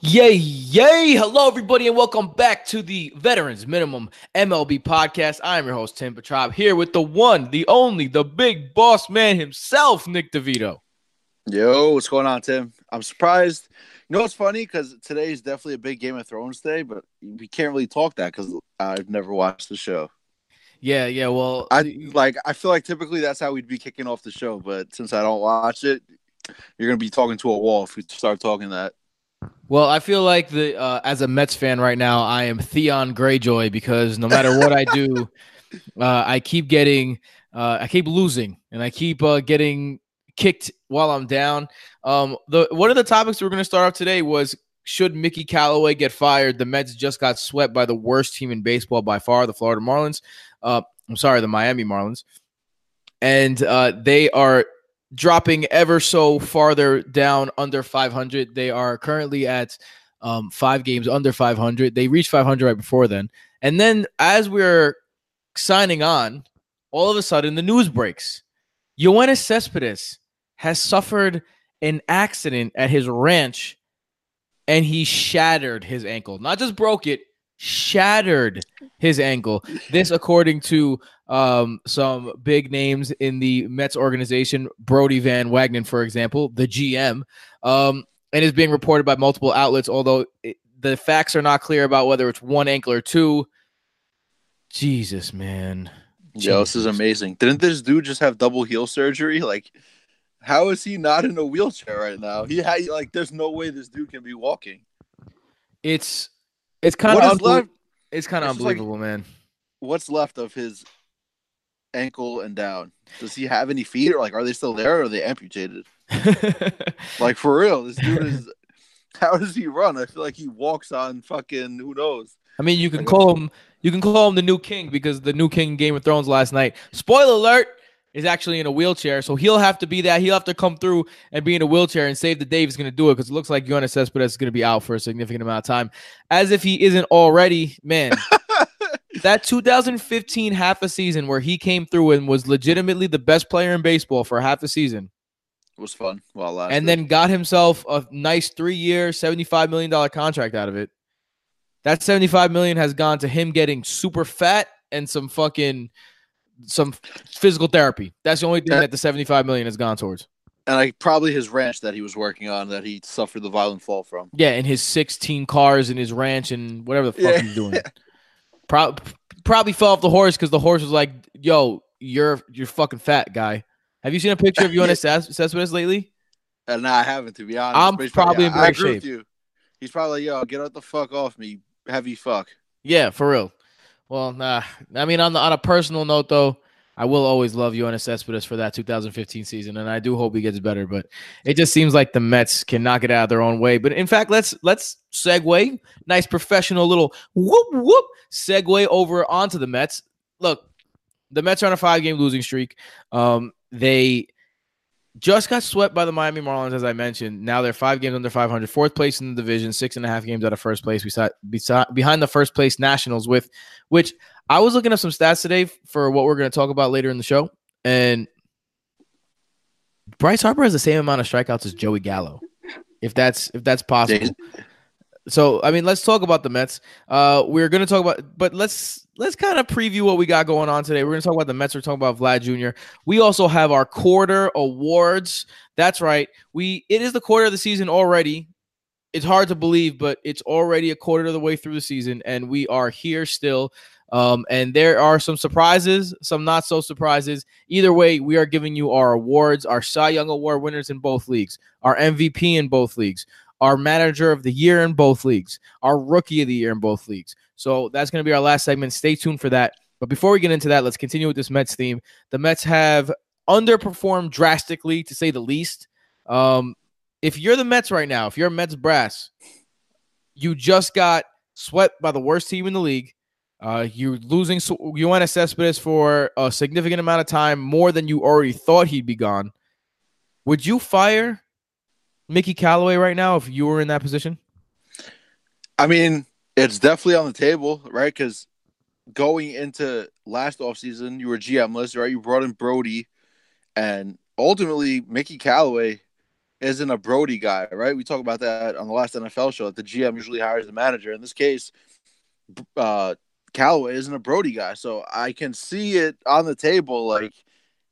Yay, yay! Hello, everybody, and welcome back to the Veterans Minimum MLB podcast. I'm your host, Tim Petrov, here with the one, the only, the big boss man himself, Nick DeVito. Yo, what's going on, Tim? I'm surprised. You know what's funny? Because today is definitely a big Game of Thrones day, but we can't really talk that because I've never watched the show. Yeah, yeah. Well, I like. I feel like typically that's how we'd be kicking off the show, but since I don't watch it, you're gonna be talking to a wall if we start talking that. Well, I feel like the uh, as a Mets fan right now, I am Theon Greyjoy because no matter what I do, uh, I keep getting, uh, I keep losing, and I keep uh, getting kicked while I'm down. Um, the one of the topics we are going to start off today was should Mickey Callaway get fired? The Mets just got swept by the worst team in baseball by far, the Florida Marlins. Uh, I'm sorry, the Miami Marlins, and uh, they are dropping ever so farther down under 500. They are currently at um, five games under 500. They reached 500 right before then. And then as we're signing on, all of a sudden the news breaks. Yoenis Cespedes has suffered an accident at his ranch and he shattered his ankle. Not just broke it, shattered his ankle. This, according to um, some big names in the Mets organization, Brodie Van Wagenen, for example, the GM, um, and is being reported by multiple outlets, although it, the facts are not clear about whether it's one ankle or two. Jesus, man. Yo, this is amazing. Didn't this dude just have double heel surgery? Like, how is he not in a wheelchair right now? He had like, there's no way this dude can be walking. It's it's kind of unbe- it's kind of unbelievable, like, man. What's left of his ankle and down? Does he have any feet, or like are they still there, or are they amputated? like for real, this dude is. How does he run? I feel like he walks on fucking who knows. I mean, you can like, call him you can call him the new king because the new king Game of Thrones last night. Spoiler alert is actually in a wheelchair, so he'll have to be that. He'll have to come through and be in a wheelchair and save the day. He's going to do it because it looks like Yoenis Cespedes is going to be out for a significant amount of time, as if he isn't already. Man, that 2015 half a season where he came through and was legitimately the best player in baseball for half a season. It was fun. Well, and then got himself a nice three-year, seventy-five million dollar contract out of it. That seventy-five million has gone to him getting super fat and some fucking some physical therapy. That's the only thing that the 75 million has gone towards. And like probably his ranch that he was working on that he suffered the violent fall from. Yeah, and his 16 cars and his ranch and whatever the fuck yeah. he's doing. Pro- probably fell off the horse because the horse was like, "Yo, you're you're fucking fat guy." Have you seen a picture of you on Cespedes lately? Uh, no, I haven't. To be honest, I'm probably, probably in great shape. You. He's probably like, "Yo, get out the fuck off me, heavy fuck." Yeah, for real. Well, nah. I mean, on the, on a personal note, though, I will always love Yoenis Cespedes for that 2015 season, and I do hope he gets better. But it just seems like the Mets can knock it out of their own way. But in fact, let's let's segue. Nice professional little whoop whoop segue over onto the Mets. Look, the Mets are on a five game losing streak. Um, they just got swept by the Miami Marlins, as I mentioned. Now they're five games under 500, fourth place in the division, six and a half games out of first place. Beside, beside behind the first place Nationals, with which I was looking up some stats today for what we're going to talk about later in the show, and Bryce Harper has the same amount of strikeouts as Joey Gallo, if that's if that's possible. So I mean, let's talk about the Mets. Uh, we're going to talk about, but let's let's kind of preview what we got going on today. We're going to talk about the Mets. We're talking about Vlad Jr. We also have our quarter awards. That's right. We it is the quarter of the season already. It's hard to believe, but it's already a quarter of the way through the season, and we are here still. Um, and there are some surprises, some not so surprises. Either way, we are giving you our awards, our Cy Young Award winners in both leagues, our MVP in both leagues, our Manager of the Year in both leagues, our Rookie of the Year in both leagues. So that's going to be our last segment. Stay tuned for that. But before we get into that, let's continue with this Mets theme. The Mets have underperformed drastically, to say the least. Um, if you're the Mets right now, if you're Mets brass, you just got swept by the worst team in the league. Uh, you're losing Yoenis Cespedes for a significant amount of time, more than you already thought he'd be gone. Would you fire Mickey Callaway right now if you were in that position? I mean, it's definitely on the table, right? Because going into last offseason, you were GMless, right? You brought in Brodie, and ultimately, Mickey Callaway isn't a Brodie guy, right? We talk about that on the last NFL show that the GM usually hires the manager. In this case, uh, Callaway isn't a Brodie guy, so I can see it on the table like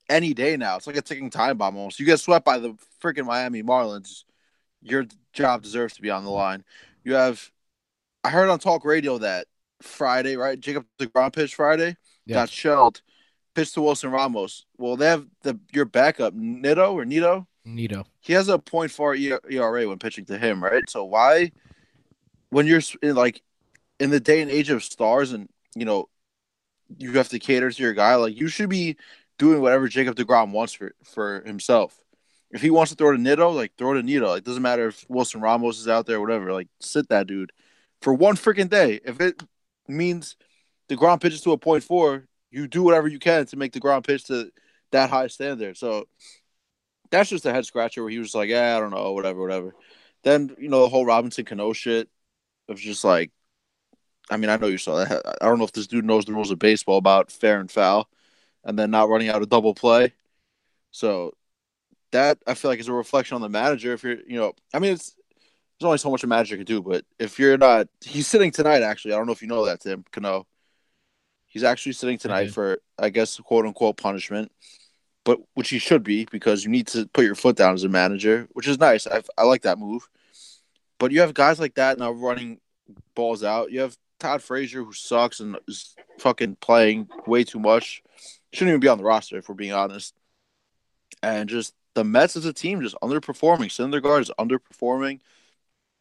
any day now. It's like a ticking time bomb almost. You get swept by the freaking Miami Marlins, your job deserves to be on the line. You have, I heard on talk radio that Friday, right? Jacob DeGrom pitched Friday, yeah. got shelled, pitched to Wilson Ramos. Well, they have the your backup Nido or Nido. Nido. He has a point four ERA when pitching to him, right? So why, when you're in like in the day and age of stars and you know, you have to cater to your guy. Like you should be doing whatever Jacob Degrom wants for for himself. If he wants to throw to Nido, like throw to Nido. Like doesn't matter if Wilson Ramos is out there, or whatever. Like sit that dude for one freaking day. If it means Degrom pitches to a point four, you do whatever you can to make Degrom pitch to that high standard. So that's just a head scratcher where he was like, yeah, I don't know, whatever, whatever. Then you know the whole Robinson Cano shit of just like I mean, I know you saw that. I don't know if this dude knows the rules of baseball about fair and foul, and then not running out a double play. So that I feel like is a reflection on the manager. If you're, you know, I mean, it's there's only so much a manager can do, but if you're not, he's sitting tonight. Actually, I don't know if you know that, Tim Cano. He's actually sitting tonight for, I guess, quote unquote punishment, but which he should be because you need to put your foot down as a manager, which is nice. I I like that move. But you have guys like that now running balls out. You have Todd Frazier, who sucks and is fucking playing way too much, shouldn't even be on the roster if we're being honest. And just the Mets as a team just underperforming. Syndergaard is underperforming.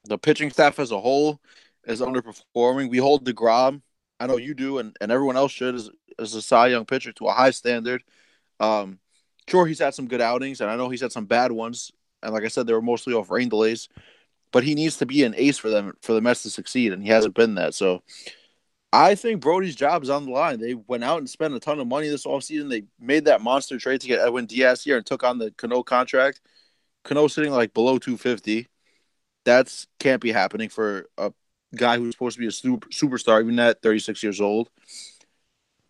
The pitching staff as a whole is underperforming. We hold DeGrom, I know you do, and, and everyone else should, as, as a Cy Young pitcher to a high standard. Um, sure, he's had some good outings, and I know he's had some bad ones. And like I said, they were mostly off rain delays but he needs to be an ace for them for the Mets to succeed, and he hasn't been that. So I think Brodie's job is on the line. They went out and spent a ton of money this offseason. They made that monster trade to get Edwin Diaz here and took on the Cano contract. Cano sitting like below 250. That's can't be happening for a guy who's supposed to be a super, superstar, even at 36 years old.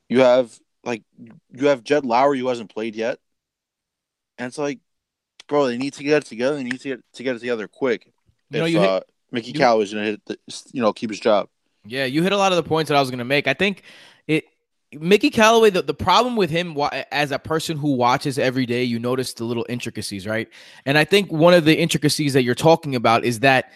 You have like you have Jed Lowrie who hasn't played yet, and it's like, bro, they need to get it together. They need to get to get it together quick. You know, if, you hit, uh, Mickey you, Cal is going to hit, the, you know, keep his job. Yeah, you hit a lot of the points that I was going to make. I think Mickey Callaway, the, the problem with him as a person who watches every day, you notice the little intricacies, right? And I think one of the intricacies that you're talking about is that,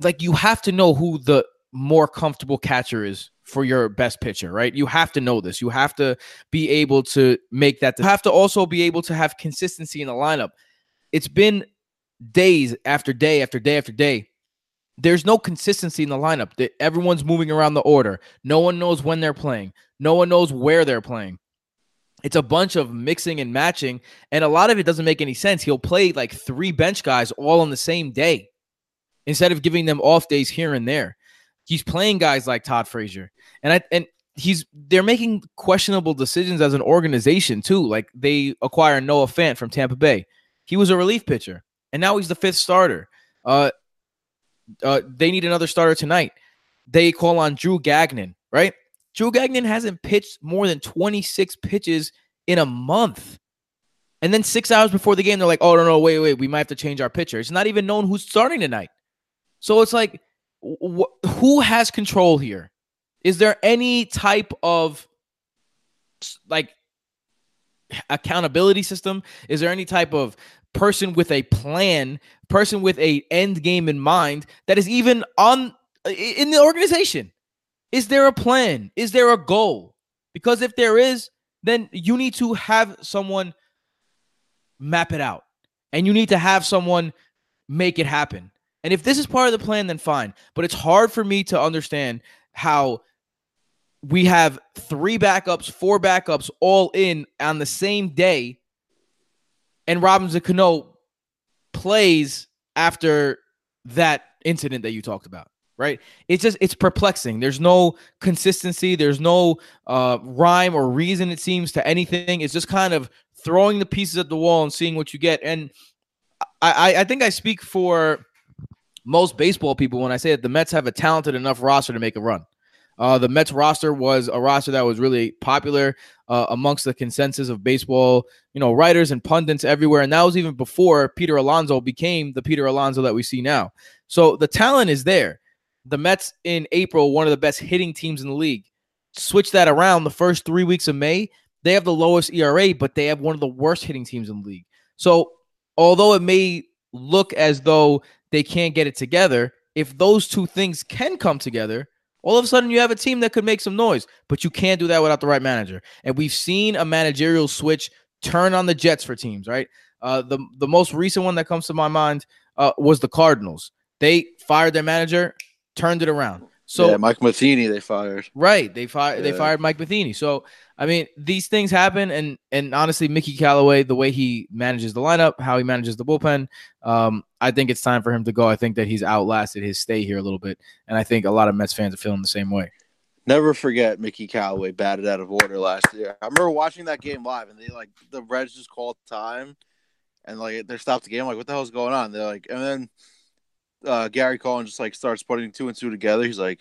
like, you have to know who the more comfortable catcher is for your best pitcher, right? You have to know this. You have to be able to make that. You have to also be able to have consistency in the lineup. It's been days after day after day after day there's no consistency in the lineup. Everyone's moving around the order. No one knows when they're playing. No one knows where they're playing. It's a bunch of mixing and matching, and a lot of it doesn't make any sense. He'll play like three bench guys all on the same day instead of giving them off days here and there. He's playing guys like Todd Frazier, and I and he's they're making questionable decisions as an organization too. Like they acquire Noah Fant from Tampa Bay. He was a relief pitcher, and now he's the fifth starter. Uh, uh, they need another starter tonight. They call on Drew Gagnon, right? Drew Gagnon hasn't pitched more than 26 pitches in a month. And then six hours before the game, they're like, oh, no, no, wait, wait, we might have to change our pitcher. It's not even known who's starting tonight. So it's like, wh- who has control here? Is there any type of like accountability system? Is there any type of person with a plan, person with a end game in mind that is even on in the organization? Is there a plan? Is there a goal? Because if there is, then you need to have someone map it out. And you need to have someone make it happen. And if this is part of the plan, then fine. But it's hard for me to understand how we have three backups, four backups all in on the same day and Robinson Cano plays after that incident that you talked about, right? It's just it's perplexing. There's no consistency. There's no uh, rhyme or reason. It seems to anything. It's just kind of throwing the pieces at the wall and seeing what you get. And I, I think I speak for most baseball people when I say that the Mets have a talented enough roster to make a run. Uh, the Mets roster was a roster that was really popular uh, amongst the consensus of baseball, you know, writers and pundits everywhere. And that was even before Peter Alonso became the Peter Alonso that we see now. So the talent is there. The Mets in April, one of the best hitting teams in the league. Switch that around the first three weeks of May, they have the lowest ERA, but they have one of the worst hitting teams in the league. So although it may look as though they can't get it together, if those two things can come together, all of a sudden you have a team that could make some noise, but you can't do that without the right manager. And we've seen a managerial switch turn on the Jets for teams, right? Uh, the the most recent one that comes to my mind uh, was the Cardinals. They fired their manager, turned it around. So yeah, Mike Matheny they fired. Right, they fired yeah. they fired Mike Matheny. So I mean, these things happen, and and honestly, Mickey Callaway, the way he manages the lineup, how he manages the bullpen, um, I think it's time for him to go. I think that he's outlasted his stay here a little bit, and I think a lot of Mets fans are feeling the same way. Never forget Mickey Callaway batted out of order last year. I remember watching that game live, and they like the Reds just called time, and like they stopped the game. Like, what the hell's going on? They're like, and then uh, Gary Cohen just like starts putting two and two together. He's like,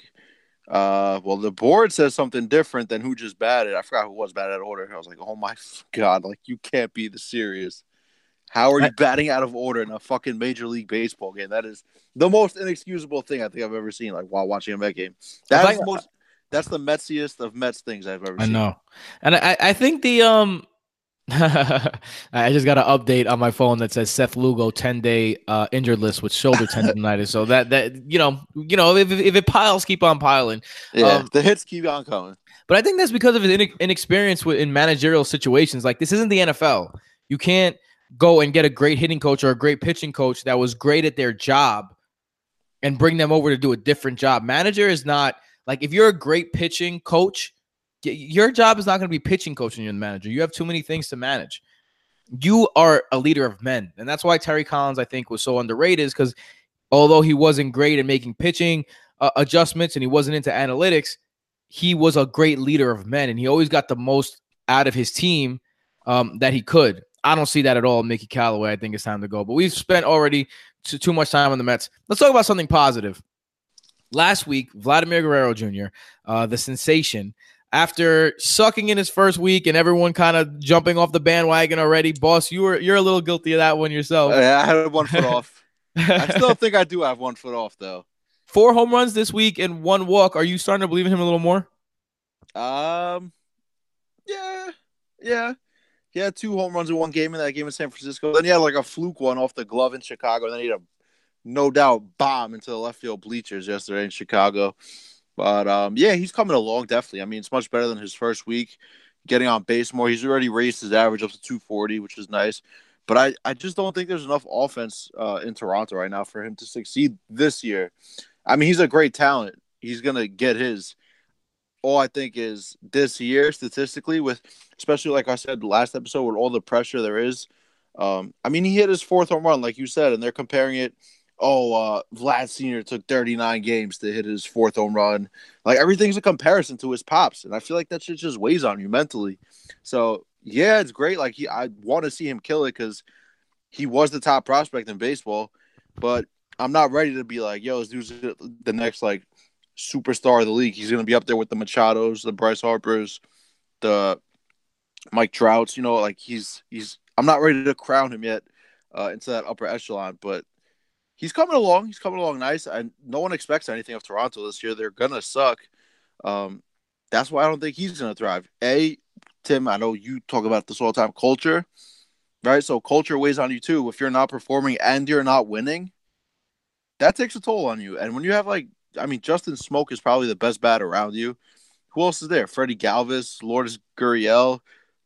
uh, well, the board says something different than who just batted. I forgot who was batted out of order. I was like, oh my god, like you can't be the serious. How are you batting out of order in a fucking major league baseball game? That is the most inexcusable thing I think I've ever seen. Like while watching a Met game, that's the most. That's the Metsiest of Mets things I've ever. I seen. know, and I, I think the um I just got an update on my phone that says Seth Lugo 10 day uh, injured list with shoulder tendonitis. so that that you know you know if, if it piles, keep on piling. Yeah, um, the hits keep on coming. But I think that's because of his inexperience with, in managerial situations. Like this isn't the NFL. You can't go and get a great hitting coach or a great pitching coach that was great at their job and bring them over to do a different job. Manager is not like if you're a great pitching coach your job is not going to be pitching coach and you're the manager. You have too many things to manage. You are a leader of men. And that's why Terry Collins, I think, was so underrated, is because although he wasn't great at making pitching uh, adjustments and he wasn't into analytics, he was a great leader of men and he always got the most out of his team um, that he could. I don't see that at all, Mickey Callaway. I think it's time to go. But we've spent already too, too much time on the Mets. Let's talk about something positive. Last week, Vladimir Guerrero Jr., uh, the sensation, after sucking in his first week and everyone kind of jumping off the bandwagon already. Boss, you were you're a little guilty of that one yourself. Yeah, I had one foot off. I still think I do have one foot off though. Four home runs this week and one walk. Are you starting to believe in him a little more? Um, yeah, yeah. He had two home runs in one game in that game in San Francisco. Then he had like a fluke one off the glove in Chicago. And then he had a no doubt bomb into the left field bleachers yesterday in Chicago. But um, yeah, he's coming along definitely. I mean, it's much better than his first week. Getting on base more. He's already raised his average up to 240, which is nice. But I, I just don't think there's enough offense uh, in Toronto right now for him to succeed this year. I mean, he's a great talent. He's gonna get his. All I think is this year, statistically, with especially like I said last episode, with all the pressure there is. Um, I mean, he hit his fourth home run, like you said, and they're comparing it. Oh, uh, Vlad Senior took 39 games to hit his fourth home run. Like everything's a comparison to his pops, and I feel like that shit just weighs on you mentally. So yeah, it's great. Like he, I want to see him kill it because he was the top prospect in baseball, but I'm not ready to be like, yo, this dude's the next like superstar of the league. He's gonna be up there with the Machados, the Bryce Harpers, the Mike Trouts. You know, like he's he's. I'm not ready to crown him yet uh, into that upper echelon, but he's coming along. He's coming along nice. And no one expects anything of Toronto this year. They're gonna suck. Um, that's why I don't think he's gonna thrive. A, Tim, I know you talk about this all the time. Culture, right? So culture weighs on you too. If you're not performing and you're not winning, that takes a toll on you. And when you have like, I mean, Justin Smoak is probably the best bat around you. Who else is there? Freddy Galvis, Lourdes Gurriel,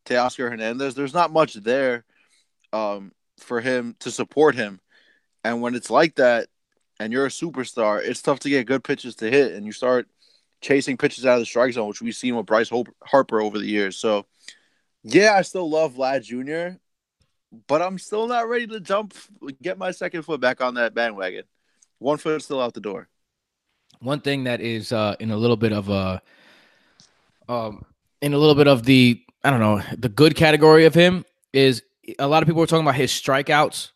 Teoscar Hernandez. There's not much there um, for him to support him. And when it's like that, and you're a superstar, it's tough to get good pitches to hit, and you start chasing pitches out of the strike zone, which we've seen with Bryce Harper over the years. So, yeah, I still love Vlad Jr., but I'm still not ready to jump, get my second foot back on that bandwagon. One foot still out the door. One thing that is uh, in a little bit of a, um, in a little bit of the I don't know the good category of him is a lot of people are talking about his strikeouts.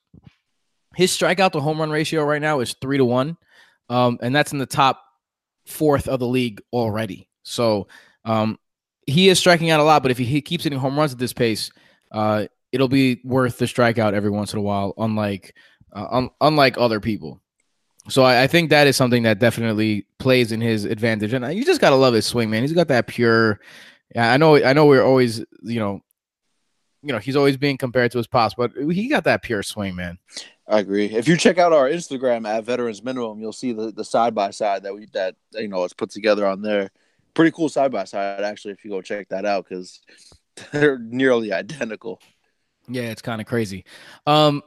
His strikeout to home run ratio right now is three to one, um, and that's in the top fourth of the league already. So um, he is striking out a lot, but if he, he keeps hitting home runs at this pace, uh, it'll be worth the strikeout every once in a while. Unlike uh, un- unlike other people. So I, I, think that is something that definitely plays in his advantage, and you just gotta love his swing, man. He's got that pure. I know, I know, we're always, you know, you know, he's always being compared to his pops, but he got that pure swing, man. I agree. If you check out our Instagram at Veterans Minimum, you'll see the the side by side that we that you know it's put together on there. Pretty cool side by side, actually. If you go check that out, because they're nearly identical. Yeah, it's kind of crazy. Um,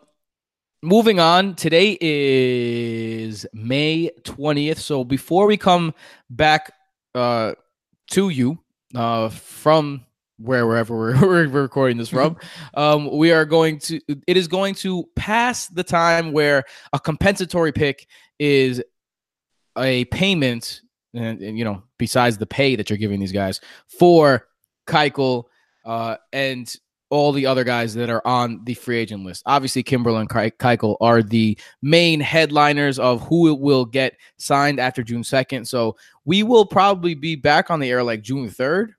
moving on. Today is May twentieth. So before we come back uh to you uh from where wherever we're, we're recording this from um, we are going to it is going to pass the time where a compensatory pick is a payment and, and you know besides the pay that you're giving these guys for Keuchel uh, and all the other guys that are on the free agent list. Obviously, Kimbrel and Keuchel are the main headliners of who will get signed after June 2nd. So we will probably be back on the air like June 3rd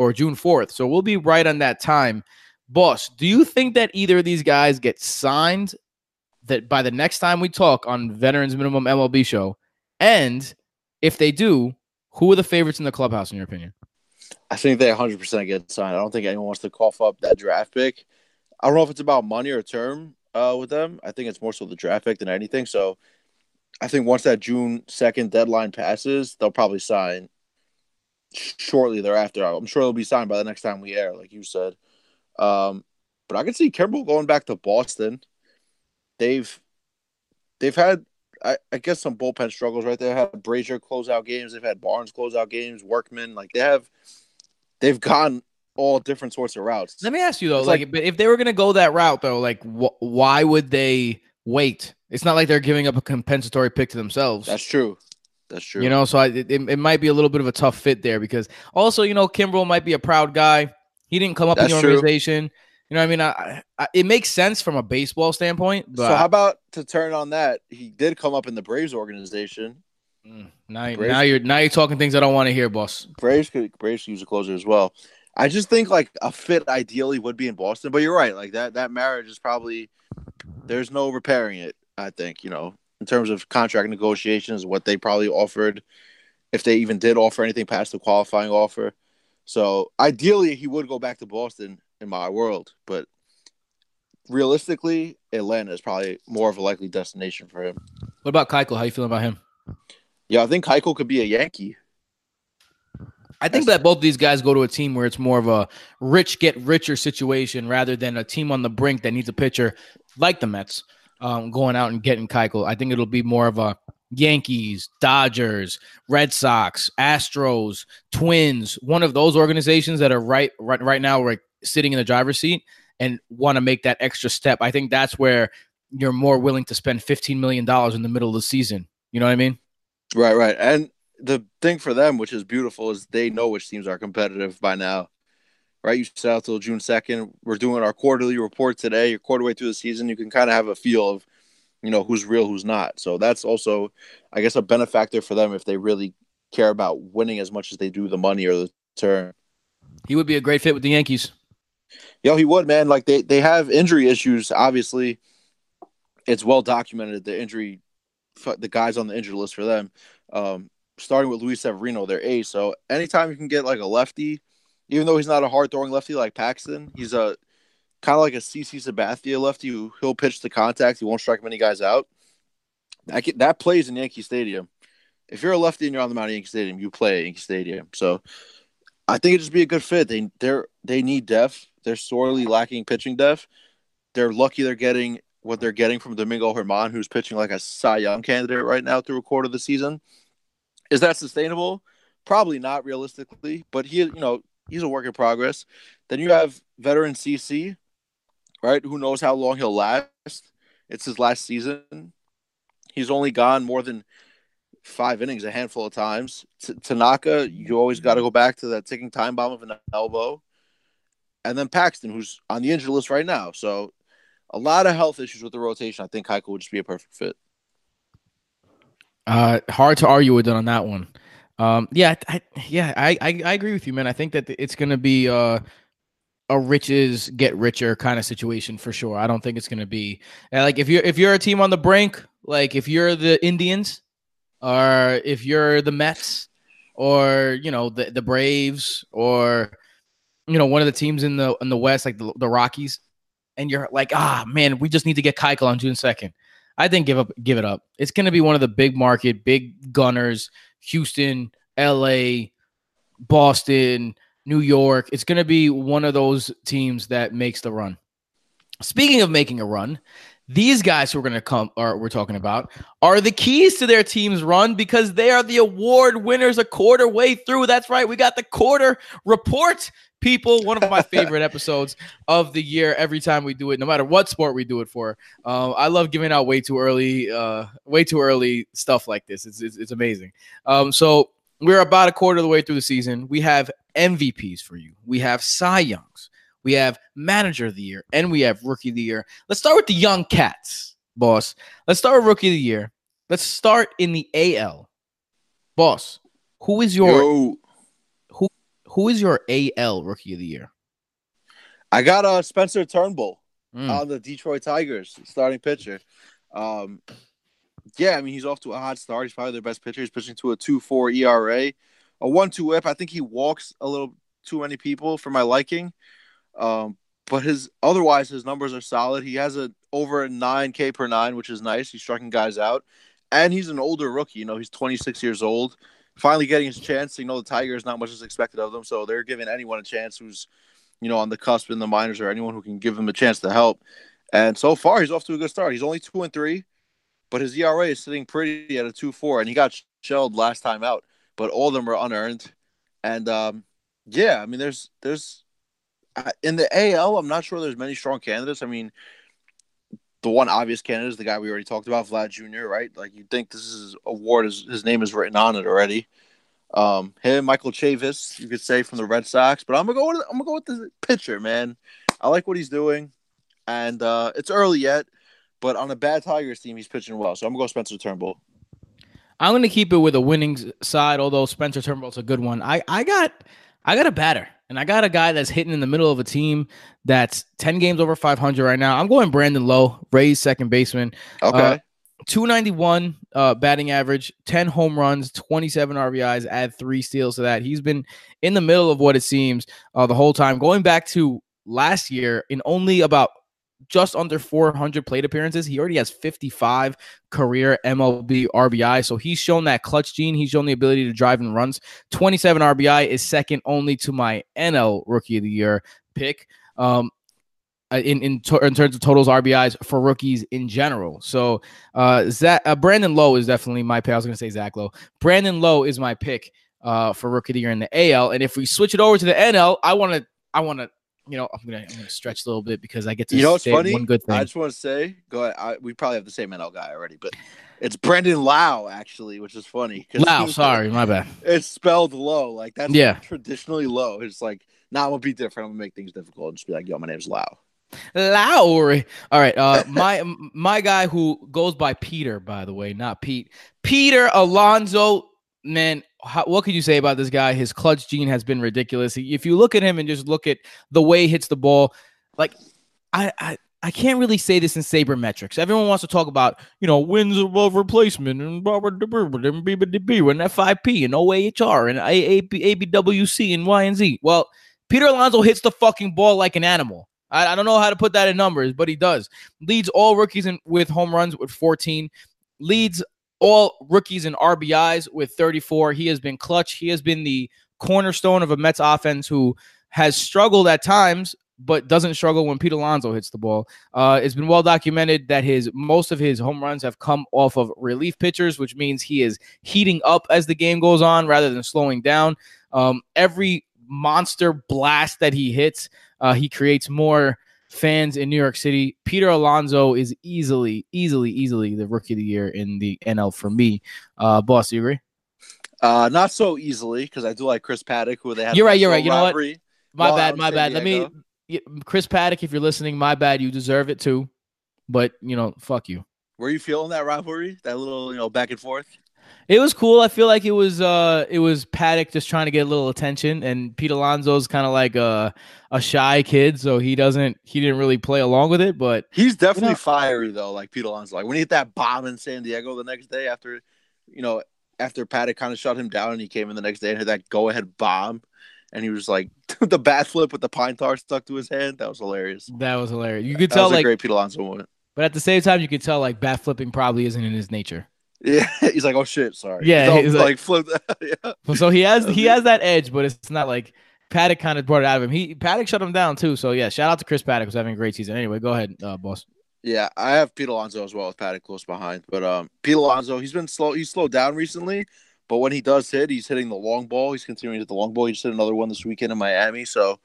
or June 4th. So we'll be right on that time. Boss, do you think that either of these guys get signed that by the next time we talk on Veterans Minimum MLB show? And if they do, who are the favorites in the clubhouse in your opinion? I think they 100% get signed. I don't think anyone wants to cough up that draft pick. I don't know if it's about money or term uh, with them. I think it's more so the draft pick than anything. So I think once that June 2nd deadline passes, they'll probably sign shortly thereafter. I'm sure it'll be signed by the next time we air, like you said. Um, but I can see Kimbrel going back to Boston. They've they've had I, I guess some bullpen struggles right there. Have Brasier close out games. They've had Barnes close out games. Workman like they have they've gone all different sorts of routes. Let me ask you though, like, like, if they were gonna go that route though, like wh- why would they wait? It's not like they're giving up a compensatory pick to themselves. That's true. That's true. You know, so I, it, it might be a little bit of a tough fit there because also, you know, Kimbrel might be a proud guy. He didn't come up That's in the organization. True. You know, I mean, I, I, it makes sense from a baseball standpoint. But so, how about to turn on that? He did come up in the Braves organization. Mm, now, Braves, now you're now you're talking things I don't want to hear, boss. Braves could Braves could use a closer as well. I just think like a fit ideally would be in Boston, but you're right. Like that that marriage is probably there's no repairing it. I think you know in terms of contract negotiations, what they probably offered, if they even did offer anything past the qualifying offer. So ideally, he would go back to Boston in my world, but realistically, Atlanta is probably more of a likely destination for him. What about Keuchel? How you feeling about him? Yeah, I think Keuchel could be a Yankee. I think that both of these guys go to a team where it's more of a rich get richer situation rather than a team on the brink that needs a pitcher like the Mets um, going out and getting Keuchel. I think it'll be more of a Yankees, Dodgers, Red Sox, Astros, Twins, one of those organizations that are right right, right now like sitting in the driver's seat and want to make that extra step. I think that's where you're more willing to spend 15 million dollars in the middle of the season. You know what I mean? Right, right. And the thing for them, which is beautiful, is they know which teams are competitive by now. Right, you set out till June second. We're doing our quarterly report today. You're quarter way through the season. You can kind of have a feel of, you know, who's real, who's not. So that's also, I guess, a benefactor for them if they really care about winning as much as they do the money or the turn. He would be a great fit with the Yankees. Yo, he would, man. Like they they have injury issues. Obviously, it's well documented. The injury, the guys on the injury list for them. Um, starting with Luis Severino, their ace. So anytime you can get like a lefty, even though he's not a hard throwing lefty like Paxton, he's a kind of like a CC Sabathia lefty who he'll pitch the contact. He won't strike many guys out. That that plays in Yankee Stadium. If you're a lefty and you're on the mound at Yankee Stadium, you play at Yankee Stadium. So I think it'd just be a good fit. They they they need depth. They're sorely lacking pitching depth. They're lucky they're getting what they're getting from Domingo German, who's pitching like a Cy Young candidate right now through a quarter of the season. Is that sustainable? Probably not realistically, but he, you know, he's a work in progress. Then you have veteran CC, right? Who knows how long he'll last? It's his last season. He's only gone more than five innings a handful of times. T- Tanaka, you always got to go back to that ticking time bomb of an elbow. And then Paxton, who's on the injury list right now. So a lot of health issues with the rotation. I think Keuchel would just be a perfect fit. Uh, hard to argue with it on that one. Um, yeah, I, yeah, I, I, I agree with you, man. I think that it's going to be uh, a riches get richer kind of situation for sure. I don't think it's going to be like if you're if you're a team on the brink, like if you're the Indians, or if you're the Mets, or you know the the Braves, or you know one of the teams in the in the West, like the, the Rockies, and you're like, ah, man, we just need to get Keuchel on June second. I think give up, give it up. It's going to be one of the big market, big gunners, Houston, L.A., Boston, New York. It's going to be one of those teams that makes the run. Speaking of making a run, these guys who are going to come or we're talking about are the keys to their team's run because they are the award winners a quarter way through. That's right. We got the quarter report people. One of my favorite episodes of the year. Every time we do it, no matter what sport we do it for, um, I love giving out way too early, uh, way too early stuff like this. It's it's, it's amazing. Um, so we're about a quarter of the way through the season. We have MVPs for you. We have Cy Youngs. We have Manager of the Year, and we have Rookie of the Year. Let's start with the young cats, boss. Let's start with Rookie of the Year. Let's start in the AL, boss. Who is your Yo, who is your AL Rookie of the Year? I got uh, Spencer Turnbull Mm. on the Detroit Tigers, starting pitcher. Um, yeah, I mean he's off to a hot start. He's probably their best pitcher. He's pitching to a two four ERA, a one two whip. I think he walks a little too many people for my liking. Um, but his otherwise his numbers are solid. He has a over nine K per nine, which is nice. He's striking guys out, and he's an older rookie. You know, he's twenty six years old. Finally getting his chance. You know, the Tigers not much is expected of them, so they're giving anyone a chance who's, you know, on the cusp in the minors or anyone who can give him a chance to help. And so far, he's off to a good start. He's only two and three, but his ERA is sitting pretty at a two four, and he got shelled last time out. But all of them are unearned, and um, yeah, I mean, there's there's in the AL, I'm not sure there's many strong candidates. I mean, the one obvious candidate is the guy we already talked about, Vlad Jr. Right? Like you think this is award is his name is written on it already. Um, him, Michael Chavis, you could say from the Red Sox, but I'm gonna go with I'm gonna go with the pitcher, man. I like what he's doing, and uh, it's early yet, but on a bad Tigers team, he's pitching well. So I'm gonna go Spencer Turnbull. I'm gonna keep it with a winning side, although Spencer Turnbull's a good one. I I got I got a batter, and I got a guy that's hitting in the middle of a team that's 10 games over 500 right now. I'm going Brandon Lowe, Rays second baseman. Okay. Uh, 291 uh, batting average, 10 home runs, 27 RBIs, add three steals to that. He's been in the middle of what it seems uh, the whole time. Going back to last year, in only about just under 400 plate appearances. He already has 55 career MLB RBI. So he's shown that clutch gene. He's shown the ability to drive and runs. 27 RBI is second only to my NL Rookie of the Year pick. Um, uh, in in, to, in terms of totals RBIs for rookies in general. So uh, Zach, uh, Brandon Lowe is definitely my pick. I was going to say Zach Lowe. Brandon Lowe is my pick uh, for rookie of the year in the AL. And if we switch it over to the NL, I want to I want to you know, I'm gonna I'm gonna stretch a little bit because I get to you know what's funny. One good thing. I just want to say, go ahead. I, we probably have the same NL guy already, but it's Brendan Lau actually, which is funny. Because Lau, sorry, my bad. It's spelled low, like that's yeah, traditionally low. It's like now nah, I'm gonna be different. I'm gonna make things difficult and just be like, yo, my name's Lau. Lowry. All right. Uh, my my guy who goes by Peter, by the way, not Pete. Peter Alonso. Man, how, what could you say about this guy? His clutch gene has been ridiculous. If you look at him and just look at the way he hits the ball, like I, I I can't really say this in sabermetrics. Everyone wants to talk about, you know, wins above replacement and and FIP and OAHR and ABWC and Y and Z. Well, Peter Alonso hits the fucking ball like an animal. I, I don't know how to put that in numbers, but he does. Leads all rookies in, with home runs with 14. Leads all rookies in RBIs with 34. He has been clutch. He has been the cornerstone of a Mets offense who has struggled at times, but doesn't struggle when Pete Alonso hits the ball. Uh, it's been well documented that his most of his home runs have come off of relief pitchers, which means he is heating up as the game goes on rather than slowing down. Um, every monster blast that he hits uh, he creates more fans in New York City. Peter Alonso is easily, easily, easily the rookie of the year in the NL for me. Uh, boss, you agree? Uh, not so easily because I do like Chris Paddack, who they had. You're right. You're right. You know what? My bad. My bad. Let me, Chris Paddack, if you're listening, my bad. You deserve it too. But you know, fuck you. Were you feeling that rivalry? That little, you know, back and forth. It was cool. I feel like it was uh it was Paddack just trying to get a little attention, and Pete Alonso's kind of like a a shy kid, so he doesn't he didn't really play along with it. But he's definitely you know, fiery though, like Pete Alonso. Like when he hit that bomb in San Diego the next day after, you know, after Paddack kind of shut him down, and he came in the next day and hit that go ahead bomb, and he was like the bat flip with the pine tar stuck to his hand. That was hilarious. That was hilarious. You could that tell like great Pete Alonso moment. But at the same time, you could tell like bat flipping probably isn't in his nature. Yeah, he's like, oh shit, sorry. Yeah, he's, he's like, like flip. yeah. So he has he has that edge, but it's not like Paddack kind of brought it out of him. He Paddack shut him down too. So yeah, shout out to Chris Paddack who's having a great season. Anyway, go ahead, uh, boss. Yeah, I have Pete Alonso as well with Paddack close behind. But um, Pete Alonso, he's been slow. He's slowed down recently, but when he does hit, he's hitting the long ball. He's continuing to hit the long ball. He just hit another one this weekend in Miami. So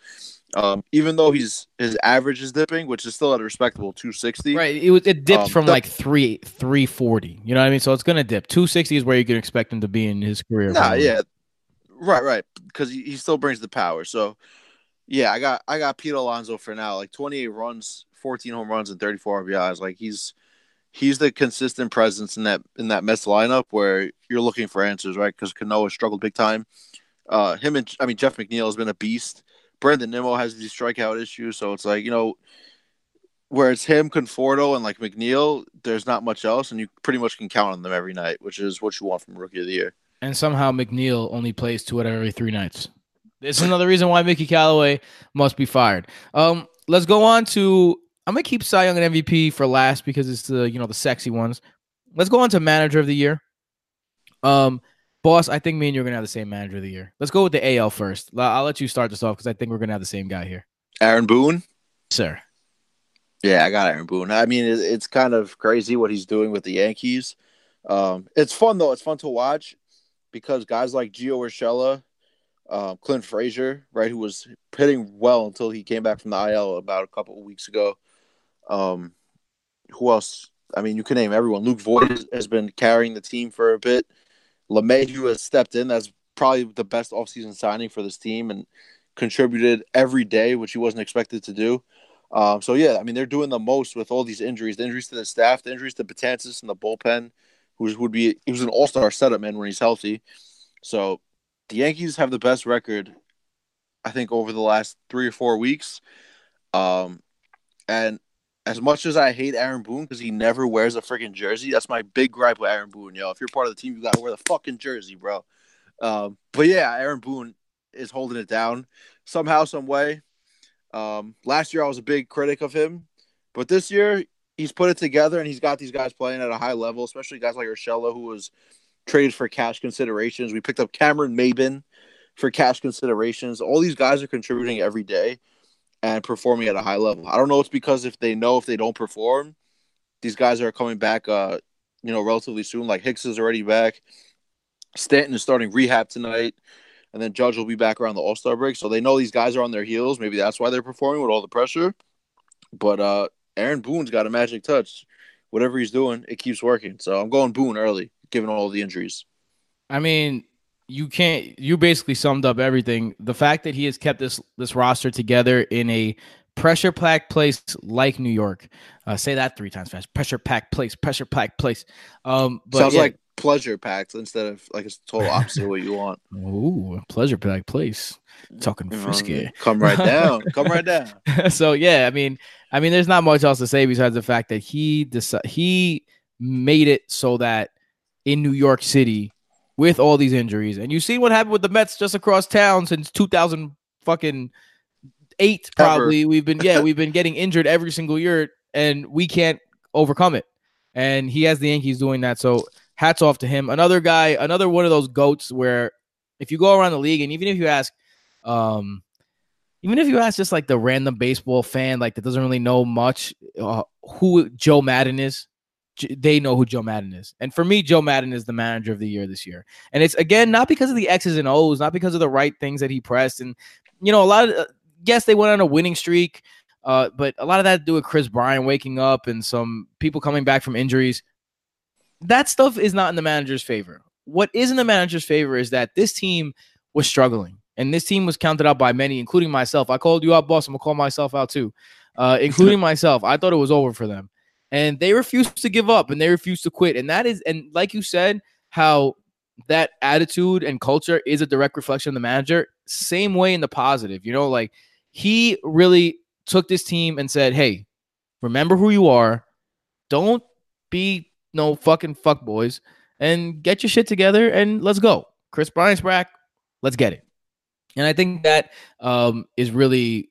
um, even though he's his average is dipping, which is still at a respectable 260. Right. It was it dipped um, from the, like three 340. You know what I mean? So it's gonna dip. 260 is where you can expect him to be in his career. Nah, probably. yeah. Right, right. Because he, he still brings the power. So yeah, I got I got Pete Alonso for now. Like 28 runs, 14 home runs, and 34 RBIs. Like he's he's the consistent presence in that in that Mets lineup where you're looking for answers, right? Because Cano struggled big time. Uh, him and I mean Jeff McNeil has been a beast. Brandon Nimmo has these strikeout issues, so it's like you know, where it's him, Conforto, and like McNeil, there's not much else, and you pretty much can count on them every night, which is what you want from Rookie of the Year. And somehow McNeil only plays two out of every three nights. This is another reason why Mickey Callaway must be fired. Um, let's go on to. I'm gonna keep Cy Young and MVP for last because it's the you know the sexy ones. Let's go on to Manager of the Year. Um, Boss, I think me and you're gonna have the same manager of the year. Let's go with the AL first. I'll let you start this off because I think we're gonna have the same guy here. Aaron Boone, sir. Yeah, I got Aaron Boone. I mean, it's kind of crazy what he's doing with the Yankees. Um, it's fun though. It's fun to watch because guys like Gio Urshela, uh, Clint Frazier, right, who was hitting well until he came back from the IL about a couple of weeks ago. Um, who else? I mean, you can name everyone. Luke Voit has been carrying the team for a bit. LeMahieu has stepped in. That's probably the best offseason signing for this team and contributed every day, which he wasn't expected to do. Um, so yeah, I mean they're doing the most with all these injuries, the injuries to the staff, the injuries to Betances and the bullpen, who would be he was an all star setup man when he's healthy. So the Yankees have the best record, I think, over the last three or four weeks. Um, and as much as I hate Aaron Boone because he never wears a freaking jersey, that's my big gripe with Aaron Boone. Yo, if you're part of the team, you gotta wear the fucking jersey, bro. Um, but yeah, Aaron Boone is holding it down somehow, some way. Um, last year I was a big critic of him But this year, he's put it together and he's got these guys playing at a high level, especially guys like Urshela, who was traded for cash considerations. We picked up Cameron Maybin for cash considerations. All these guys are contributing every day and performing at a high level. I don't know. It's because if they know if they don't perform, these guys are coming back. Uh, you know, relatively soon. Like Hicks is already back. Stanton is starting rehab tonight, and then Judge will be back around the All Star break. So they know these guys are on their heels. Maybe that's why they're performing with all the pressure. But uh, Aaron Boone's got a magic touch. Whatever he's doing, it keeps working. So I'm going Boone early, given all the injuries. I mean, you can't. You basically summed up everything. The fact that he has kept this this roster together in a pressure packed place like New York. Uh, say that three times fast. Pressure packed place. Pressure packed place. Um, but Sounds yeah. like pleasure packed instead of like it's total opposite of what you want. Ooh, pleasure packed place. Talking You know, frisky. Come right down. Come right down. so yeah, I mean, I mean, there's not much else to say besides the fact that he deci- he made it so that in New York City, with all these injuries, and you see what happened with the Mets just across town since 2000 fucking eight, Ever. probably. We've been yeah, we've been getting injured every single year, and we can't overcome it. And he has the Yankees doing that. So hats off to him. Another guy, another one of those goats where if you go around the league, and even if you ask, um, even if you ask just like the random baseball fan, like that doesn't really know much, uh, who Joe Maddon is, they know who Joe Maddon is. And for me, Joe Maddon is the manager of the year this year. And it's again not because of the X's and O's, not because of the right things that he pressed. And you know, a lot of uh, yes, they went on a winning streak, uh, but a lot of that to do with Kris Bryant waking up and some people coming back from injuries. That stuff is not in the manager's favor. What is in the manager's favor is that this team was struggling. And this team was counted out by many, including myself. I called you out, boss. I'm gonna call myself out too, uh, including myself. I thought it was over for them, and they refuse to give up and they refuse to quit. And that is, and like you said, how that attitude and culture is a direct reflection of the manager. Same way in the positive, you know, like he really took this team and said, "Hey, remember who you are. Don't be no fucking fuck boys, and get your shit together and let's go." Kris Bryant's back. Let's get it. And I think that um, is really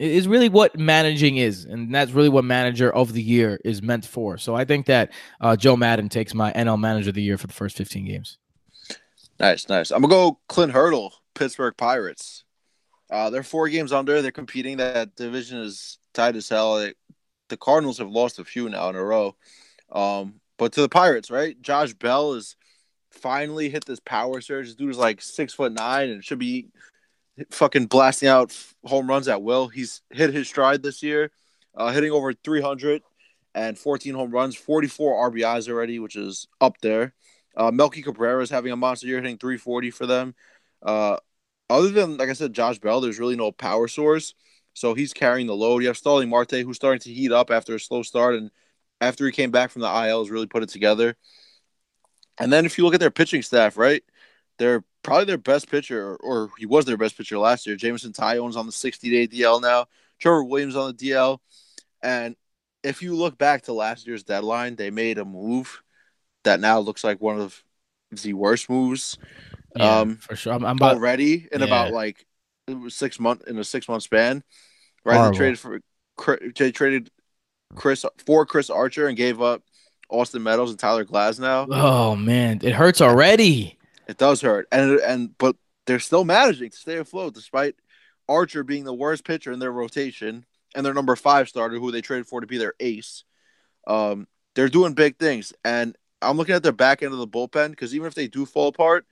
is really what managing is, and that's really what manager of the year is meant for. So I think that uh, Joe Maddon takes my NL Manager of the Year for the first 15 games. Nice, nice. I'm gonna go Clint Hurdle, Pittsburgh Pirates. Uh, they're four games under. They're competing. That division is tight as hell. They, the Cardinals have lost a few now in a row. Um, but to the Pirates, right? Josh Bell is finally hit this power surge. This dude is like six foot nine and should be fucking blasting out home runs at will. He's hit his stride this year, uh, hitting over 300 and 14 home runs, 44 RBIs already, which is up there. Uh, Melky Cabrera is having a monster year, hitting 340 for them. Uh, other than, like I said, Josh Bell, there's really no power source. So he's carrying the load. You have Starling Marte, who's starting to heat up after a slow start. And after he came back from the IL, has really put it together. And then if you look at their pitching staff, right? They're probably their best pitcher, or, or he was their best pitcher last year. Jameson Taillon's on the 60 day DL now. Trevor Williams on the DL. And if you look back to last year's deadline, they made a move that now looks like one of the worst moves um, for sure. I'm, I'm about already in Yeah. about like six month in a six month span. Right, Horrible. they traded for they traded Chris for Chris Archer and gave up Austin Meadows and Tyler Glasnow. Oh man, it hurts already. It does hurt, and and but they're still managing to stay afloat despite Archer being the worst pitcher in their rotation and their number five starter, who they traded for to be their ace. Um, they're doing big things, and I'm looking at their back end of the bullpen because even if they do fall apart,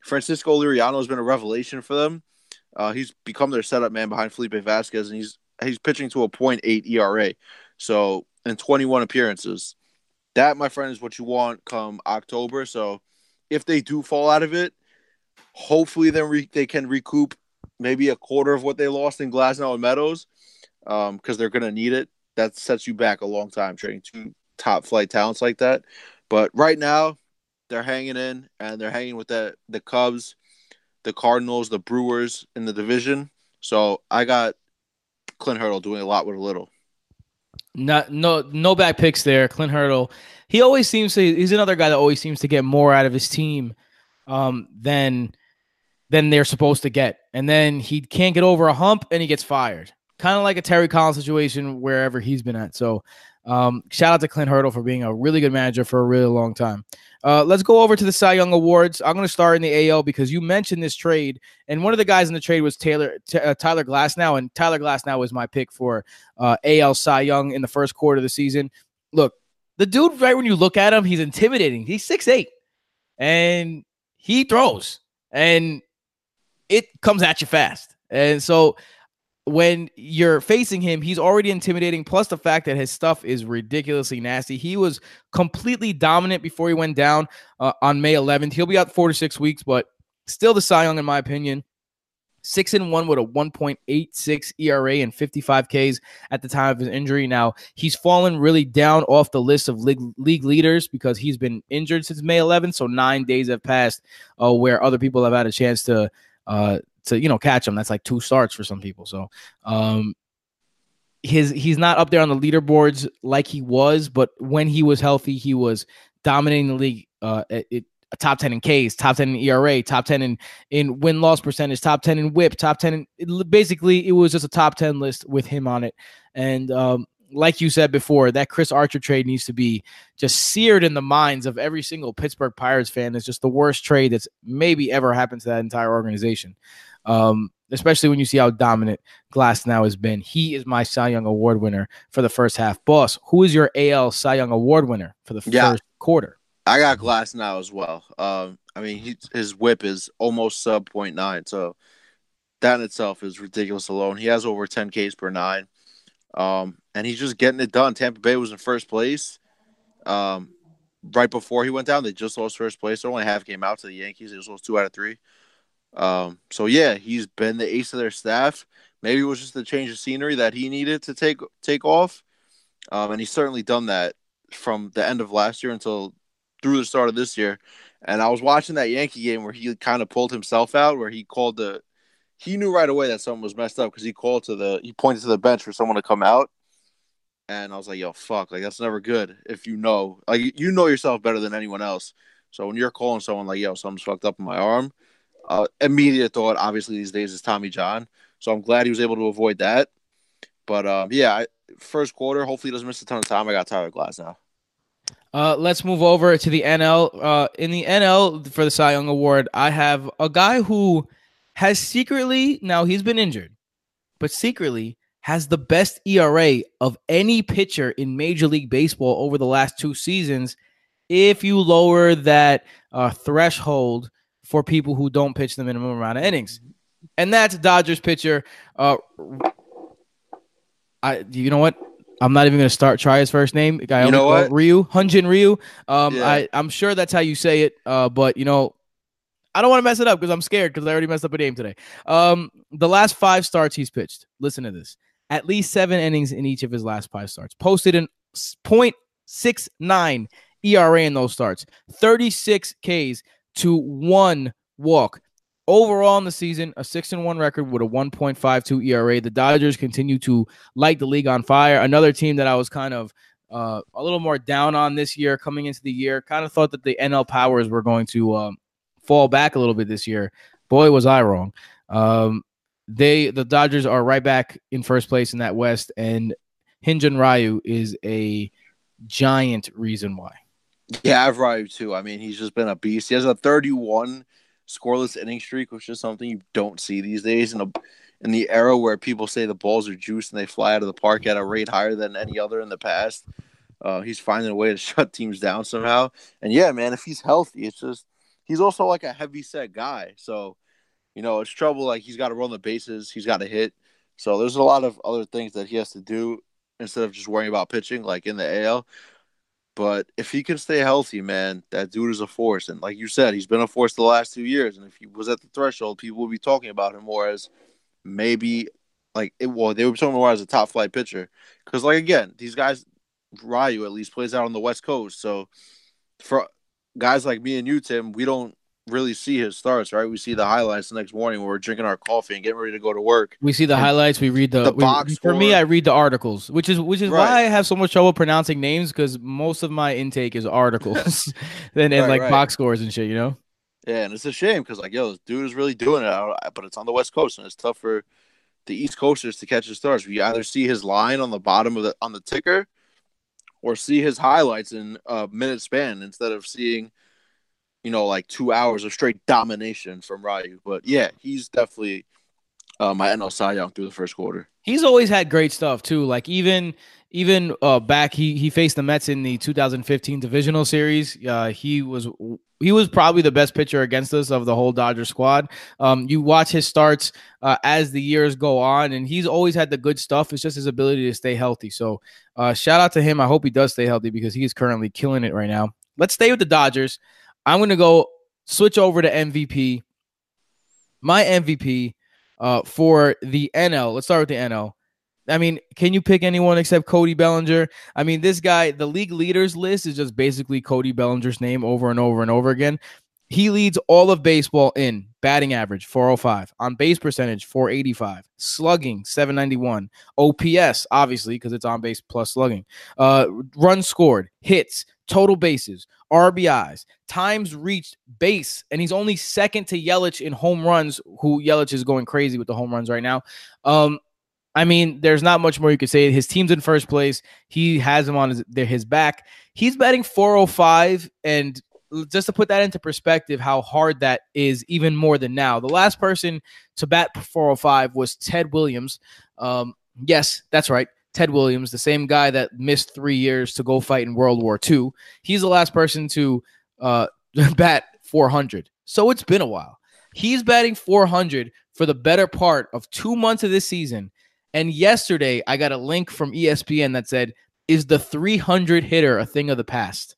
Francisco Liriano has been a revelation for them. Uh, he's become their setup man behind Felipe Vasquez, and he's he's pitching to a .8 ERA. So in 21 appearances, that my friend is what you want come October. So if they do fall out of it, hopefully then they can recoup maybe a quarter of what they lost in Glasnow and Meadows, um, because they're gonna need it. That sets you back a long time trading two top flight talents like that. But right now, they're hanging in and they're hanging with the the Cubs, the Cardinals, the Brewers in the division. So I got Clint Hurdle doing a lot with a little. Not no no back picks there. Clint Hurdle. He always seems to. He's another guy that always seems to get more out of his team um, than than they're supposed to get, and then he can't get over a hump and he gets fired. kind of like a Terry Collins situation wherever he's been at. So um, shout out to Clint Hurdle for being a really good manager for a really long time. Uh, let's go over to the Cy Young Awards. I'm going to start in the AL because you mentioned this trade, and one of the guys in the trade was Taylor t- uh, Tyler Glasnow, and Tyler Glasnow was my pick for uh, AL Cy Young in the first quarter of the season. Look, the dude, right when you look at him, he's intimidating. He's six eight, and he throws, and it comes at you fast. And so when you're facing him, he's already intimidating. Plus, the fact that his stuff is ridiculously nasty. He was completely dominant before he went down uh, on May 11th. He'll be out four to six weeks, but still the Cy Young, in my opinion. Six and one with a 1.86 ERA and 55 Ks at the time of his injury. Now he's fallen really down off the list of league, league leaders because he's been injured since May 11th. So nine days have passed uh, where other people have had a chance to uh, to you know catch him. That's like two starts for some people. So um, his he's not up there on the leaderboards like he was, but when he was healthy, he was dominating the league. Uh, it, a top 10 in Ks, top 10 in ERA, top 10 in, in win loss percentage, top 10 in whip, top 10 in it, basically it was just a top 10 list with him on it. And um, like you said before, that Chris Archer trade needs to be just seared in the minds of every single Pittsburgh Pirates fan. It's just the worst trade that's maybe ever happened to that entire organization. Um, especially when you see how dominant Glasnow has been. He is my Cy Young Award winner for the first half. Boss, who is your AL Cy Young Award winner for the yeah, first quarter? I got Glasnow as well. Um, I mean, he, his whip is almost sub 0.9, so that in itself is ridiculous alone. He has over 10 Ks per nine, um, and he's just getting it done. Tampa Bay was in first place. Um, right before he went down, they just lost first place. They're only half game out to the Yankees. They just lost two out of three. Um, so yeah, he's been the ace of their staff. Maybe it was just the change of scenery that he needed to take take off, um, and he's certainly done that from the end of last year until through the start of this year. And I was watching that Yankee game where he kind of pulled himself out, where he called the, he knew right away that something was messed up because he called to the, he pointed to the bench for someone to come out, and I was like, yo, fuck, like that's never good if you know, like you know yourself better than anyone else. So when you're calling someone like, yo, something's fucked up in my arm, uh, immediate thought, obviously, these days is Tommy John. So I'm glad he was able to avoid that. But um, yeah, I, first quarter, hopefully he doesn't miss a ton of time. I got Tyler Glasnow. Uh, let's move over to the NL. Uh, in the NL for the Cy Young Award, I have a guy who has secretly now he's been injured, but secretly has the best ERA of any pitcher in Major League Baseball over the last two seasons. If you lower that uh, threshold for people who don't pitch the minimum amount of innings. And that's Dodgers pitcher. Uh, I you know what? I'm not even gonna start try his first name. Guy, you know what? Ryu Hyun-Jin Ryu. Um, yeah. I I'm sure that's how you say it. Uh, but you know, I don't want to mess it up because I'm scared because I already messed up a name today. Um, the last five starts he's pitched. Listen to this. At least seven innings in each of his last five starts. Posted in 0.69 ERA in those starts. 36 Ks to one walk. Overall in the season, a six and one record with a 1.52 ERA. The Dodgers continue to light the league on fire. Another team that I was kind of uh, a little more down on this year coming into the year. Kind of thought that the NL powers were going to um, fall back a little bit this year. Boy, was I wrong. Um, they the Dodgers are right back in first place in that West, and Hyun-Jin Ryu is a giant reason why. Yeah, I've Ryu too. I mean, he's just been a beast. He has a 31 scoreless inning streak, which is something you don't see these days in a in the era where people say the balls are juiced and they fly out of the park at a rate higher than any other in the past. Uh, he's finding a way to shut teams down somehow. And yeah, man, if he's healthy, it's just he's also like a heavy set guy. So, you know, it's trouble. Like he's got to run the bases, he's got to hit. So there's a lot of other things that he has to do instead of just worrying about pitching, like in the AL. But if he can stay healthy, man, that dude is a force. And like you said, he's been a force the last two years. And if he was at the threshold, people would be talking about him more as maybe like it. Well, they would be talking more as a top flight pitcher. Because like again, these guys, Ryu at least plays out on the West Coast. So for guys like me and you, Tim, we don't really see his starts, right? We see the highlights the next morning when we're drinking our coffee and getting ready to go to work. We see the and highlights. We read the, the we, box. For me, I read the articles, which is which is right. why I have so much trouble pronouncing names because most of my intake is articles and, and right, like right. box scores and shit. You know. Yeah, and it's a shame because like yo, this dude is really doing it, but it's on the West Coast and it's tough for the East Coasters to catch his stars. We either see his line on the bottom of the on the ticker, or see his highlights in a minute span instead of seeing, you know, like two hours of straight domination from Ryu. But yeah, he's definitely uh, my NL Cy Young through the first quarter. He's always had great stuff too. Like even even uh, back he he faced the Mets in the 2015 divisional series. Uh, he was he was probably the best pitcher against us of the whole Dodger squad. Um, you watch his starts uh, as the years go on, and he's always had the good stuff. It's just his ability to stay healthy. So uh, shout out to him. I hope he does stay healthy because he is currently killing it right now. Let's stay with the Dodgers. I'm going to go switch over to MVP. My MVP uh, for the NL. Let's start with the NL. I mean, can you pick anyone except Cody Bellinger? I mean, this guy, the league leaders list is just basically Cody Bellinger's name over and over and over again. He leads all of baseball in batting average 405, on base percentage 485, slugging 791, OPS obviously because it's on base plus slugging, uh, runs scored, hits, total bases, RBIs, times reached base, and he's only second to Yelich in home runs. Who Yelich is going crazy with the home runs right now. Um, I mean, there's not much more you could say. His team's in first place. He has him on his, his back. He's batting 405. And just to put that into perspective, how hard that is, even more than now. The last person to bat 405 was Ted Williams. Um, yes, that's right. Ted Williams, the same guy that missed three years to go fight in World War II. He's the last person to uh, bat 400. So it's been a while. He's batting 400 for the better part of two months of this season and yesterday, I got a link from ESPN that said, "Is the 300 hitter a thing of the past?"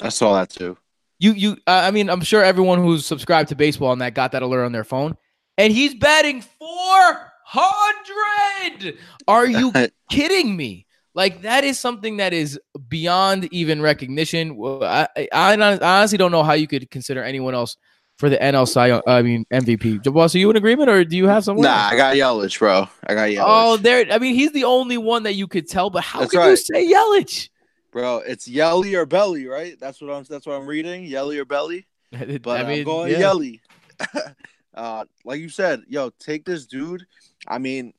I saw that too. You, you. Uh, I mean, I'm sure everyone who's subscribed to baseball and that got that alert on their phone, and he's batting 400. Are you kidding me? Like that is something that is beyond even recognition. I, I, I honestly don't know how you could consider anyone else for the NL Cy I mean MVP. Boss, are you in agreement or do you have someone? Nah, I got Yelich, bro. I got Yelich. Oh, there. I mean, he's the only one that you could tell. But how can right. you say Yelich? Bro, it's Yelly or Belly, right? That's what I'm. That's what I'm reading. Yelly or Belly. But I mean, I'm going yeah. Yelly. uh, like you said, yo, take this dude. I mean,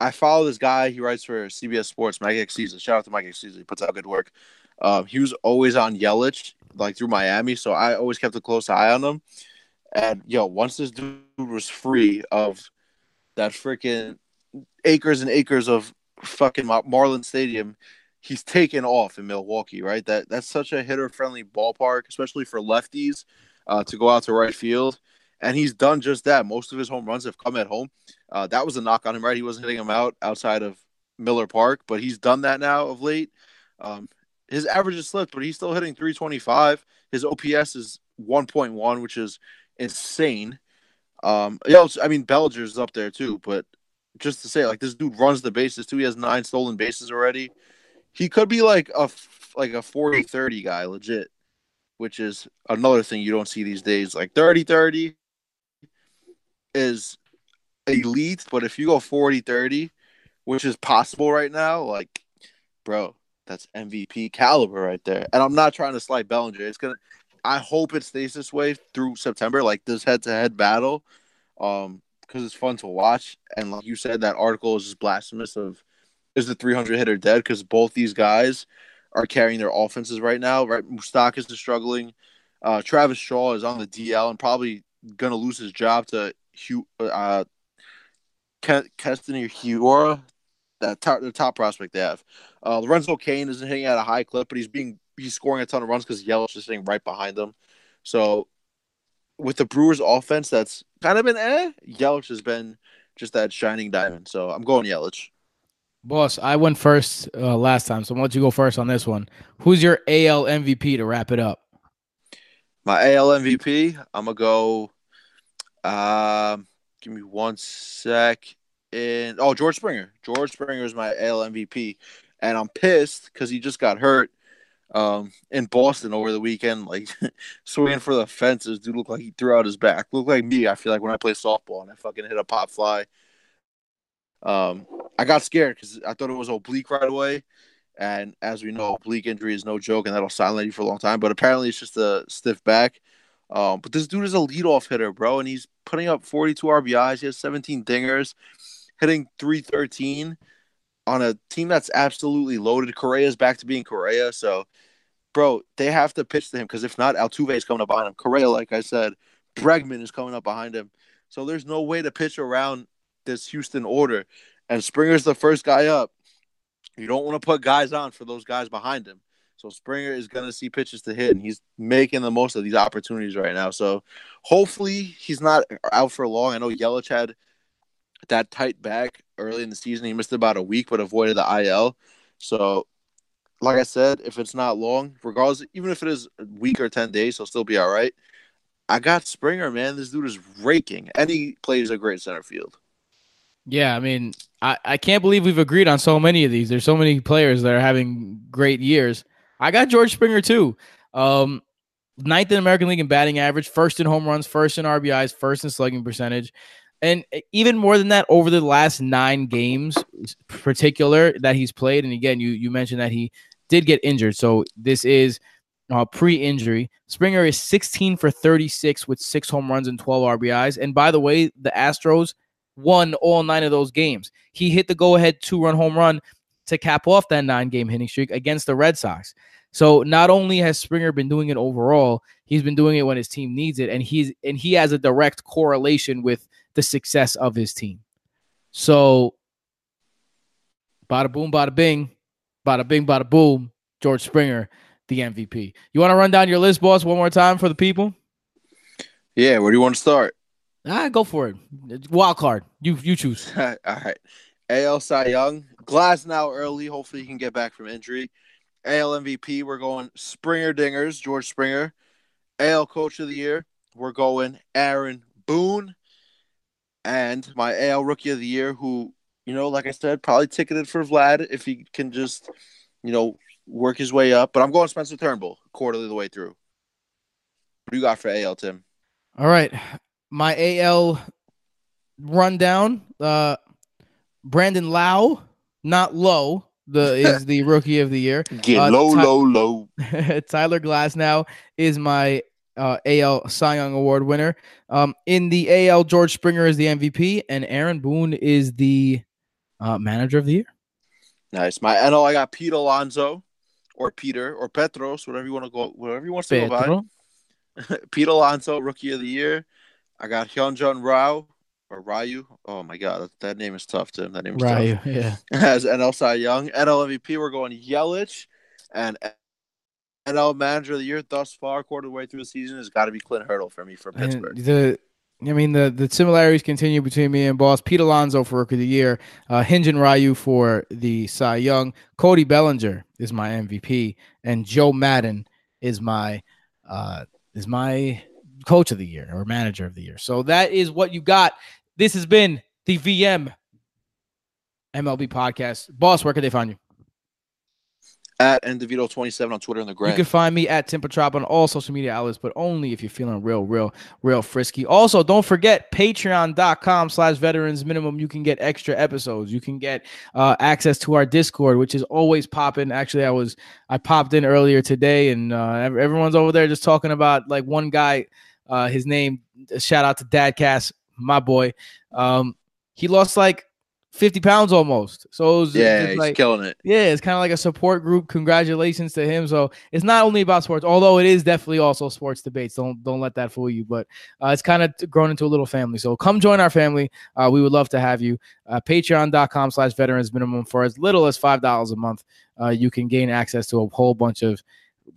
I follow this guy. He writes for CBS Sports, Mike Axisa. Shout out to Mike Axisa. He puts out good work. Um, he was always on Yelich like through Miami, so I always kept a close eye on him. And yo, once this dude was free of that freaking acres and acres of fucking Marlin Stadium, he's taken off in Milwaukee, right? That that's such a hitter friendly ballpark, especially for lefties, uh, to go out to right field. And he's done just that. Most of his home runs have come at home. Uh, that was a knock on him, right? He wasn't hitting him out outside of Miller Park, but he's done that now of late. Um, his average is slipped, but he's still hitting 325. His OPS is 1.1, which is insane. Um, yeah, I mean Bellinger's up there too, but just to say, like this dude runs the bases too. He has nine stolen bases already. He could be like a like a 40-30 guy, legit, which is another thing you don't see these days. Like 30-30 is elite, but if you go 40-30, which is possible right now, like, bro, that's MVP caliber right there. And I'm not trying to slight Bellinger. It's gonna. I hope it stays this way through September, like this head-to-head battle, um, because it's fun to watch. And like you said, that article is just blasphemous. Of is the 300 hitter dead? Because both these guys are carrying their offenses right now. Right, Moustakas is struggling. Uh, Travis Shaw is on the DL and probably gonna lose his job to Hugh, uh, Keston Hiura that top, the top prospect they have. Uh, Lorenzo Cain isn't hitting at a high clip, but he's being he's scoring a ton of runs because Yelich is sitting right behind them. So with the Brewers offense, that's kind of been eh. Yelich has been just that shining diamond. So I'm going Yelich. Boss, I went first uh, last time, so I want you go first on this one. Who's your AL MVP to wrap it up? My AL MVP, I'm gonna go. Uh, give me one sec and oh George Springer. George Springer is my AL MVP, and I'm pissed because he just got hurt um, in Boston over the weekend, like swinging for the fences. Dude looked like he threw out his back. Looked like me. I feel like when I play softball and I fucking hit a pop fly. Um, I got scared because I thought it was oblique right away, and as we know, oblique injury is no joke, and that'll silence you for a long time. But apparently, it's just a stiff back. Um, but this dude is a leadoff hitter, bro, and he's putting up 42 RBIs. He has 17 dingers hitting 313 on a team that's absolutely loaded. Correa's back to being Correa. So, bro, they have to pitch to him because if not, Altuve is coming up behind him. Correa, like I said, Bregman is coming up behind him. So there's no way to pitch around this Houston order. And Springer's the first guy up. You don't want to put guys on for those guys behind him. So Springer is going to see pitches to hit, and he's making the most of these opportunities right now. So hopefully he's not out for long. I know Yelich had that tight back early in the season. He missed about a week, but avoided the IL. So, like I said, if it's not long, regardless, even if it is a week or 10 days, he'll still be all right. I got Springer, man. This dude is raking, and he plays a great center field. Yeah, I mean, I, I can't believe we've agreed on so many of these. There's so many players that are having great years. I got George Springer too. Um, ninth in American League in batting average, first in home runs, first in RBIs, first in slugging percentage. And even more than that, over the last nine games, particular that he's played, and again, you you mentioned that he did get injured, so this is uh, pre-injury. Springer is 16 for 36 with six home runs and 12 RBIs. And by the way, the Astros won all nine of those games. He hit the go-ahead two-run home run to cap off that nine-game hitting streak against the Red Sox. So not only has Springer been doing it overall, he's been doing it when his team needs it, and he's and he has a direct correlation with the success of his team. So, bada boom, bada bing, bada bing, bada boom. George Springer the MVP. You want to run down your list, boss, one more time for the people? Yeah, where do you want to start? Ah, go for it. Wild card. You you choose. All right. AL Cy Young. Glasnow early. Hopefully he can get back from injury. AL MVP. We're going Springer Dingers, George Springer. AL Coach of the Year. We're going Aaron Boone. And my AL Rookie of the Year, who, you know, like I said, probably ticketed for Vlad if he can just, you know, work his way up. But I'm going Spencer Turnbull, quarterly the way through. What do you got for AL, Tim? All right. My AL rundown. Uh Brandon Lowe, not low, the is the rookie of the year. Get Uh, low, Ty- low, low. Tyler Glasnow is my uh, AL Cy Young Award winner. Um, in the AL, George Springer is the MVP, and Aaron Boone is the uh, manager of the year. Nice. My NL, I got Pete Alonso or Peter or Petros, whatever you want to go, whatever you want to go by. Pete Alonso, Rookie of the Year. I got Hyunjun Rao or Ryu. Oh my God, that, that name is tough, Tim. That name is Right, tough. yeah. As NL Cy Young, NL MVP, we're going Yelich, and NL Manager of the Year thus far, quarter way through the season, has got to be Clint Hurdle for me from And Pittsburgh. the I mean the the similarities continue between me and Boss. Pete Alonso for Rookie of the Year, uh, Hinjin Ryu for the Cy Young, Cody Bellinger is my MVP, and Joe Maddon is my uh, is my Coach of the Year or Manager of the Year. So that is what you got. This has been the VM MLB podcast. Boss, where can they find you? At Endevito27 on Twitter and the grand. You can find me at Timpertrop on all social media outlets, but only if you're feeling real, real, real frisky. Also, don't forget patreon.com slash veterans minimum. You can get extra episodes. You can get uh, access to our Discord, which is always popping. Actually, I was I popped in earlier today and uh, everyone's over there just talking about like one guy, uh, his name, shout out to Dadcast, my boy. Um, he lost like 50 pounds almost. So it was yeah, he's like killing it. yeah, it's kind of like a support group. Congratulations to him. So it's not only about sports, although it is definitely also sports debates. Don't don't let that fool you. But uh, it's kind of grown into a little family. So come join our family. Uh, we would love to have you. Uh, Patreon.com slash veterans minimum for as little as five dollars a month. Uh, you can gain access to a whole bunch of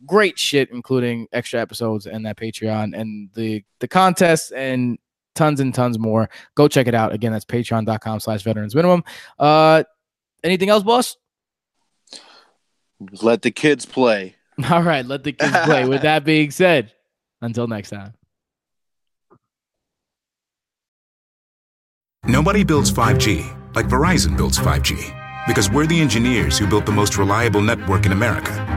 great shit, including extra episodes and that Patreon and the the contests and tons and tons more. Go check it out. Again, that's patreon.com slash veterans minimum. Uh anything else, boss? Let the kids play. All right, let the kids play. With that being said, until next time. Nobody builds 5G like Verizon builds 5G because we're the engineers who built the most reliable network in America.